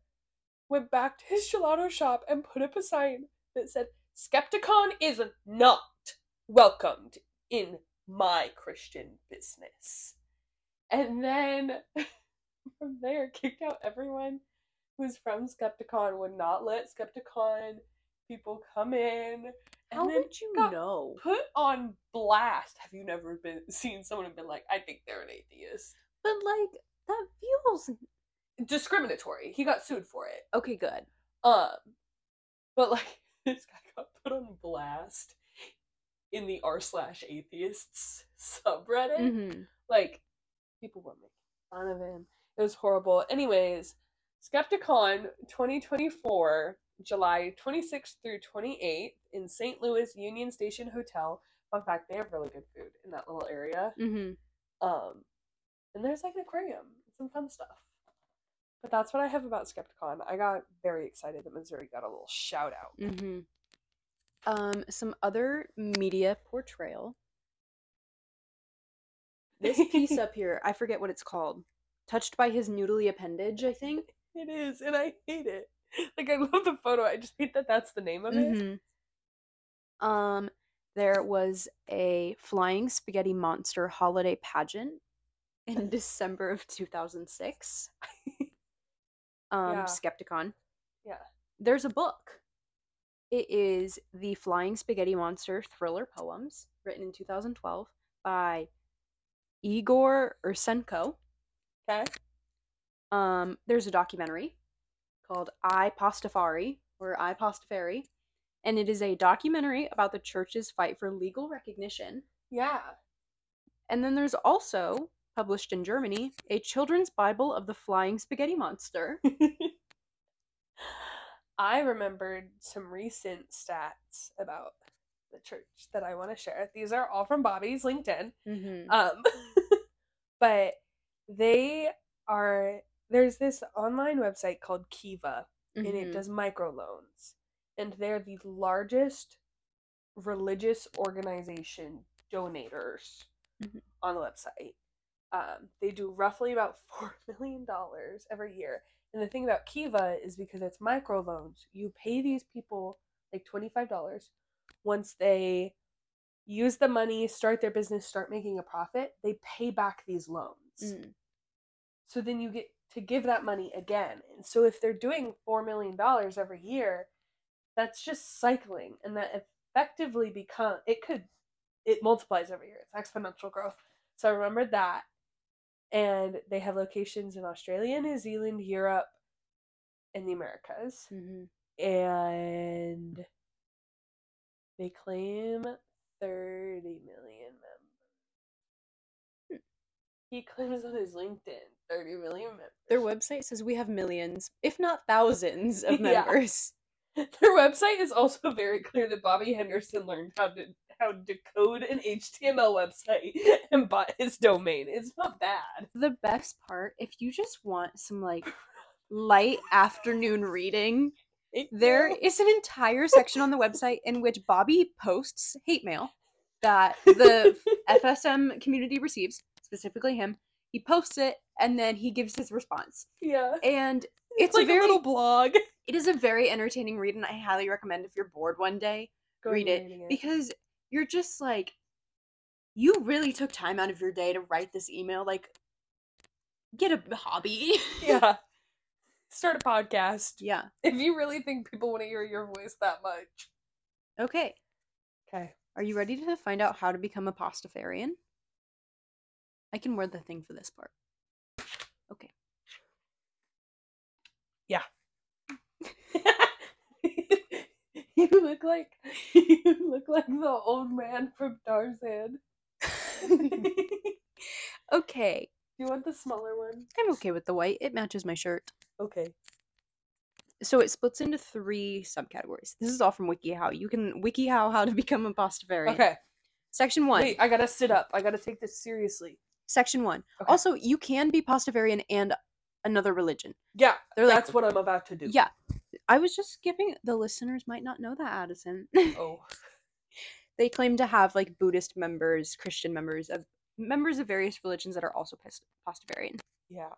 went back to his gelato shop and put up a sign that said, Skepticon is not welcomed in my Christian business. And then from there, kicked out everyone who's from Skepticon, would not let Skepticon people come in. And How then would you know? put on blast. Have you never been seen someone and been like, I think they're an atheist? But like that feels Discriminatory. He got sued for it. okay. Good. Um, but like this guy got put on blast in the r slash atheists subreddit. Mm-hmm. Like people were making fun of him. It was horrible. Anyways, Skepticon 2024, July 26th through 28th in St. Louis Union Station Hotel. Fun fact, they have really good food in that little area. Mm-hmm. Um, and there's like an aquarium, some fun stuff. But that's what I have about Skepticon. I got very excited that Missouri got a little shout out. Mm-hmm. Um, some other media portrayal. This piece up here, I forget what it's called. Touched by his noodly appendage, I think. It is, and I hate it. Like I love the photo. I just hate that that's the name of it. Mhm. Um, there was a flying spaghetti monster holiday pageant in December of 2006. um, Yeah. Skepticon. Yeah. There's a book. It is The Flying Spaghetti Monster Thriller Poems, written in 2012 by Igor Ursenco. Okay. Um, there's a documentary called I Pastafari or I Pastafari, and it is a documentary about the church's fight for legal recognition. Yeah. And then there's also published in Germany a children's Bible of the Flying Spaghetti Monster. I remembered some recent stats about the church that I want to share. These are all from Bobby's LinkedIn. Mm-hmm. Um, but they are there's this online website called Kiva, and Mm-hmm. it does microloans, and they're the largest religious organization donators Mhm. on the website. Um, they do roughly about four million dollars every year. And the thing about Kiva is because it's microloans, you pay these people like twenty five dollars. Once they use the money, start their business, start making a profit, they pay back these loans. Mm. So then you get to give that money again. And so if they're doing $4 million every year, that's just cycling. And that effectively become it could, it multiplies every year. It's exponential growth. So I remembered that. And they have locations in Australia, New Zealand, Europe, and the Americas. Mm-hmm. And they claim 30 million members. He claims on his LinkedIn 30 million members. Their website says we have millions, if not thousands, of Yeah. members. Their website is also very clear that Bobby Henderson learned how to how to decode an HTML website and bought his domain. It's not bad. The best part, if you just want some like light afternoon reading, there is an entire section on the website in which Bobby posts hate mail that the FSM community receives, specifically him. He posts it and then he gives his response. yeah. And it's like a very a little blog. it is a very entertaining read and I highly recommend if you're bored one day, Go read it reading because you're just like you really took time out of your day to write this email like get a hobby. yeah. Start a podcast. yeah. If you really think people want to hear your voice that much. Okay. Okay. Are you ready to find out how to become a pastafarian? I can word the thing for this part. Okay. You look like you look like the old man from Tarzan. okay, you want the smaller one? I'm okay with the white. It matches my shirt. Okay. So it splits into three subcategories. This is all from WikiHow. You can WikiHow how to become a Pastafarian. Okay. Section one. Wait, I gotta sit up. I gotta take this seriously. Section one. Okay. Also, you can be Pastafarian and another religion. Yeah, They're like- that's what I'm about to do. Yeah. I was just giving the listeners might not know that, Addison. Oh. they claim to have like Buddhist members, Christian members, of members of various religions that are also Past- Pastafarian. Yeah.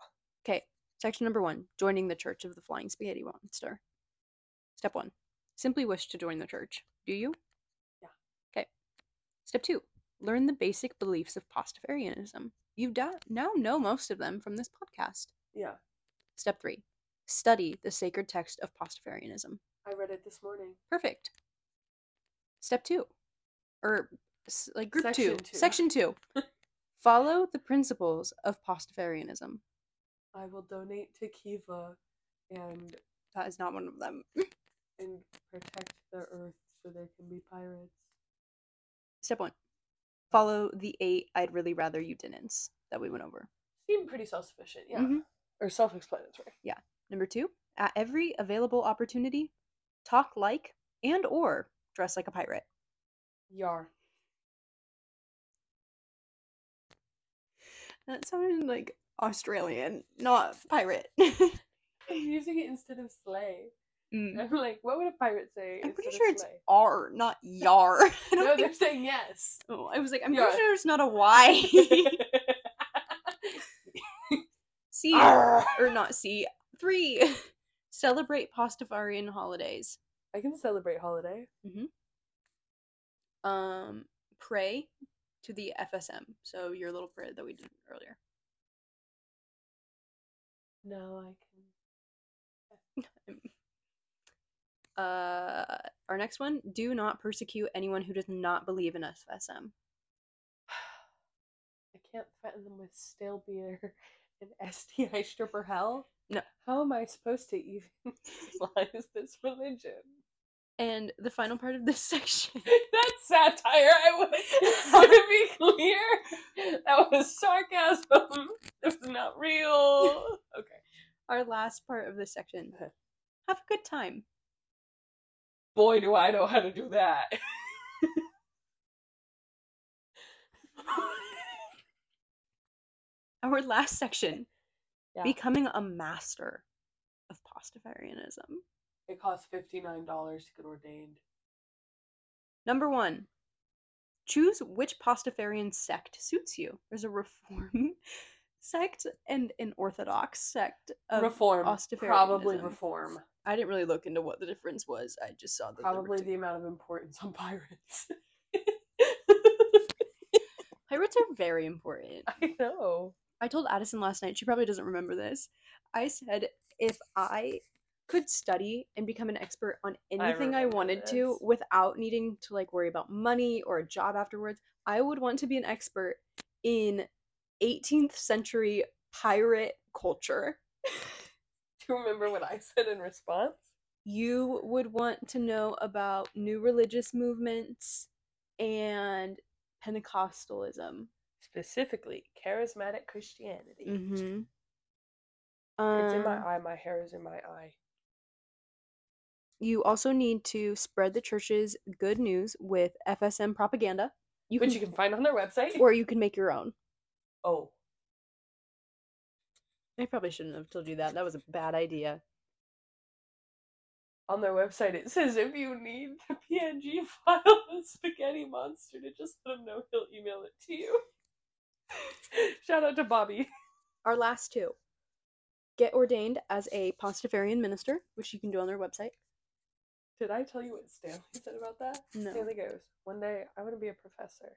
Okay, section number one: joining the Church of the Flying Spaghetti Monster. Step one: simply wish to join the church. Do you? Yeah. Okay. Step two: learn the basic beliefs of Pastafarianism. You da- now know most of them from this podcast. Yeah. Step three: study the sacred text of Pastafarianism. I read it this morning. Perfect. Step two, or like group two, Section two. section two. Follow the principles of Pastafarianism. I will donate to Kiva and That is not one of them. and protect the earth so there can be pirates. Step one, follow the eight I'd really rather you didn't that we went over. Seem pretty self sufficient, yeah. Mhm. Or self explanatory. Number two, at every available opportunity, talk like and or dress like a pirate. Yar. That sounded like Australian, not pirate. I'm using it instead of slay. Mm. I'm like, what would a pirate say? I'm pretty sure it's? R, not yar. No, think they're saying yes. Oh, I was like, I'm Yeah. pretty sure it's not a Y. C Arr. or not C. Three. Celebrate Pastafarian holidays. I can celebrate holiday. Um, pray to the FSM. So your little prayer that we did earlier. No, I can. Uh, our next one: Do not persecute anyone who does not believe in FSM. I can't threaten them with stale beer and STI stripper hell. No. How am I supposed to even utilize this religion? And the final part of this section. That's satire. I want to be clear. That was sarcasm. It was not real. Okay. our last part of this section. Have a good time. Boy, do I know how to do that. Our last section. Yeah. Becoming a master of Pastafarianism. It costs $59 to get ordained. Number one, choose which Pastafarian sect suits you. There's a Reform sect and an Orthodox sect of reform. Probably reform. I didn't really look into what the difference was. I just saw that Probably the amount of importance on pirates. pirates are very important. I know. I told Addison last night. She probably doesn't remember this. I said if I could study and become an expert on anything I, remember wanted to without needing to like worry about money or a job afterwards, I would want to be an expert in 18th century pirate culture. Do you remember what I said in response? You would want to know about new religious movements and Pentecostalism. Specifically, charismatic Christianity. Mm-hmm. It's in my Um, eye. My hair is in my eye. You also need to spread the church's good news with FSM propaganda. You Which can, you can find on their website. or you can make your own. oh, I probably shouldn't have told you that. That was a bad idea. on their website it says if you need the PNG file of the spaghetti monster to just let him know he'll email it to you. Shout out to Bobby. Our last two. Get ordained as a Pastafarian minister, which you can do on their website. Did I tell you what Stanley said about that? No. Stanley goes, One day I want to be a professor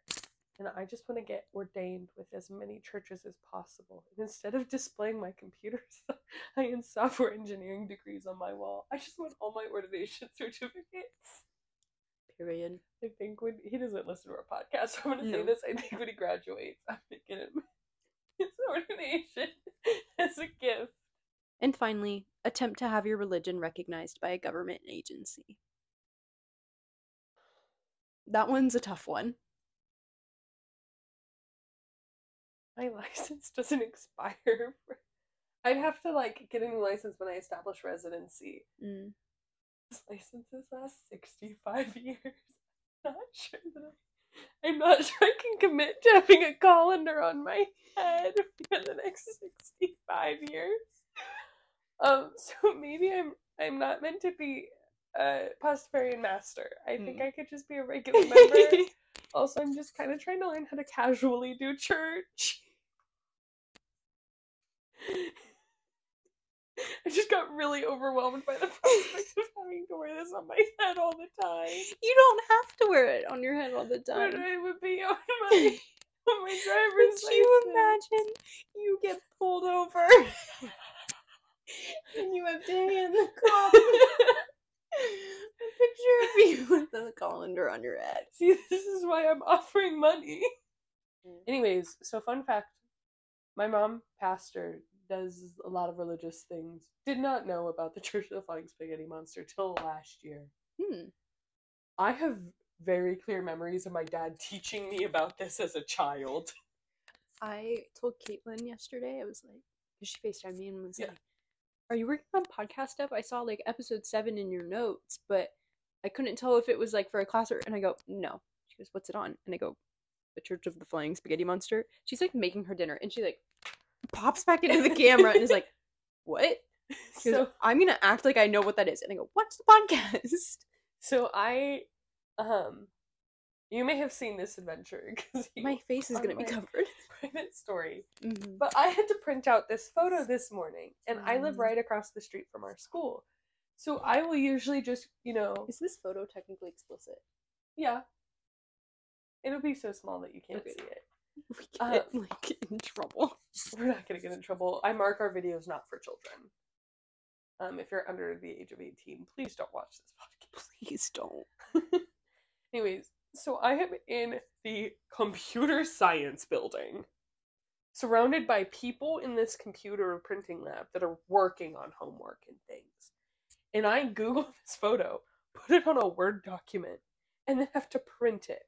and I just want to get ordained with as many churches as possible. And instead of displaying my computer science and software engineering degrees on my wall, I just want all my ordination certificates. Period. I think when he doesn't listen to our podcast, so I'm gonna say this. I think when he graduates, I'm gonna get him his ordination as a gift. And finally, attempt to have your religion recognized by a government agency. that one's a tough one. My license doesn't expire. I'd have to like get a new license when I establish residency. Mm. This licenses last sixty-five years. I'm not sure that I, I'm not sure I can commit to having a colander on my head for the next sixty-five years. Um, so maybe I'm I'm not meant to be a Pastafarian master. I think Mm. I could just be a regular member. also, I'm just kind of trying to learn how to casually do church. I just got really overwhelmed by the prospect of having to wear this on my head all the time. you don't have to wear it on your head all the But time. it would be on my, on my driver's Could you imagine you get pulled over and you have to hand the cop a picture of you with the colander on your head? See, this is why I'm offering money. Mm. Anyways, so fun fact my mom, pastor, does a lot of religious things. Did not know about the Church of the Flying Spaghetti Monster till last year. Hmm. I have very clear memories of my dad teaching me about this as a child. I told Caitlin yesterday, I was like, because she FaceTimed me and was Yeah. like, Are you working on podcast stuff? I saw like episode seven in your notes, but I couldn't tell if it was like for a class or. And I go, No. She goes, What's it on? And I go, The Church of the Flying Spaghetti Monster. She's like making her dinner and she like pops back into the camera and is like, What? She goes, So, I'm gonna act like I know what that is. And I go, Watch the podcast. so I, um, you may have seen this adventure because My face is gonna be covered. private story. Mhm. But I had to print out this photo this morning, and I live Mm. right across the street from our school. So I will usually just, you know, Is this photo technically explicit? yeah. It'll be so small that you can't Okay. see it. We get Uh, like in trouble. We're not gonna get in trouble. I mark our videos not for children. Um, if you're under the age of 18, please don't watch this podcast. Please don't. Anyways, so I am in the computer science building, surrounded by people in this computer printing lab that are working on homework and things. And I Google this photo, put it on a Word document, and then have to print it.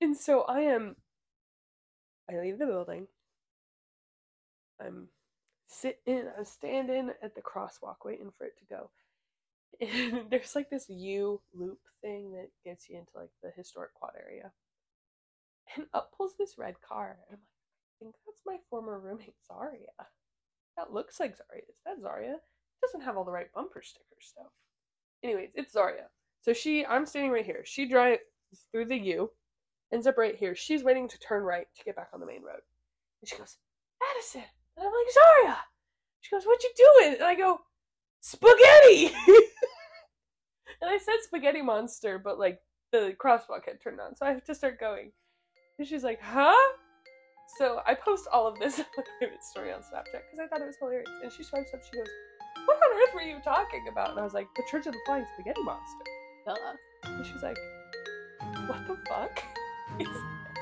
And so I am. I leave the building. I'm sitting, I'm standing at the crosswalk waiting for it to go. And there's like this U loop thing that gets you into like the historic quad area. And up pulls this red car. And I'm like, I think that's my former roommate Zaria. That looks like Zaria. Is that Zaria? doesn't have all the right bumper stickers though. Anyways, it's Zaria. So she I'm standing right here. She drives through the U, ends up right here. She's waiting to turn right to get back on the main road. And she goes, Addison. And I'm like, Zaria. She goes, What you doing? And I go, Spaghetti. and I said spaghetti monster, but like the crosswalk had turned on, so I have to start going. And she's like, Huh? So I post all of this on my private story on Snapchat because I thought it was hilarious. And she swipes up, she goes, What on earth were you talking about? And I was like, The Church of the Flying Spaghetti Monster. Duh. And she's like, What the fuck? is that?"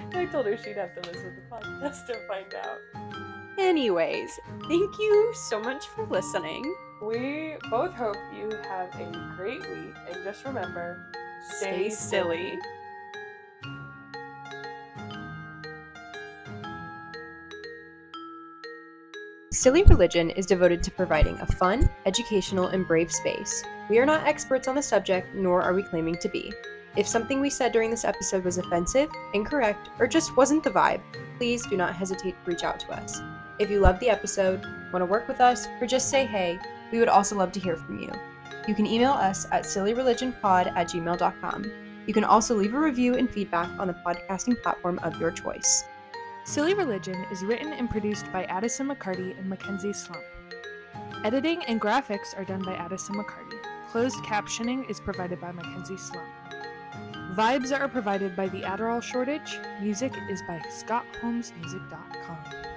And I told her she'd have to listen to the podcast to find out. Anyways, thank you so much for listening. We both hope you have a great week, and just remember Stay silly. Silly Religion is devoted to providing a fun, educational, and brave space. We are not experts on the subject, nor are we claiming to be. If something we said during this episode was offensive, incorrect, or just wasn't the vibe, please do not hesitate to reach out to us. If you loved the episode, want to work with us, or just say hey, we would also love to hear from you. You can email us at sillyreligionpod at gmail.com. You can also leave a review and feedback on the podcasting platform of your choice. Silly Religion is written and produced by Addison McCarty and Mackenzie Slump. Editing and graphics are done by Addison McCarty. Closed captioning is provided by Mackenzie Slump. Vibes are provided by the Adderall Shortage. Music is by ScottHolmesMusic.com.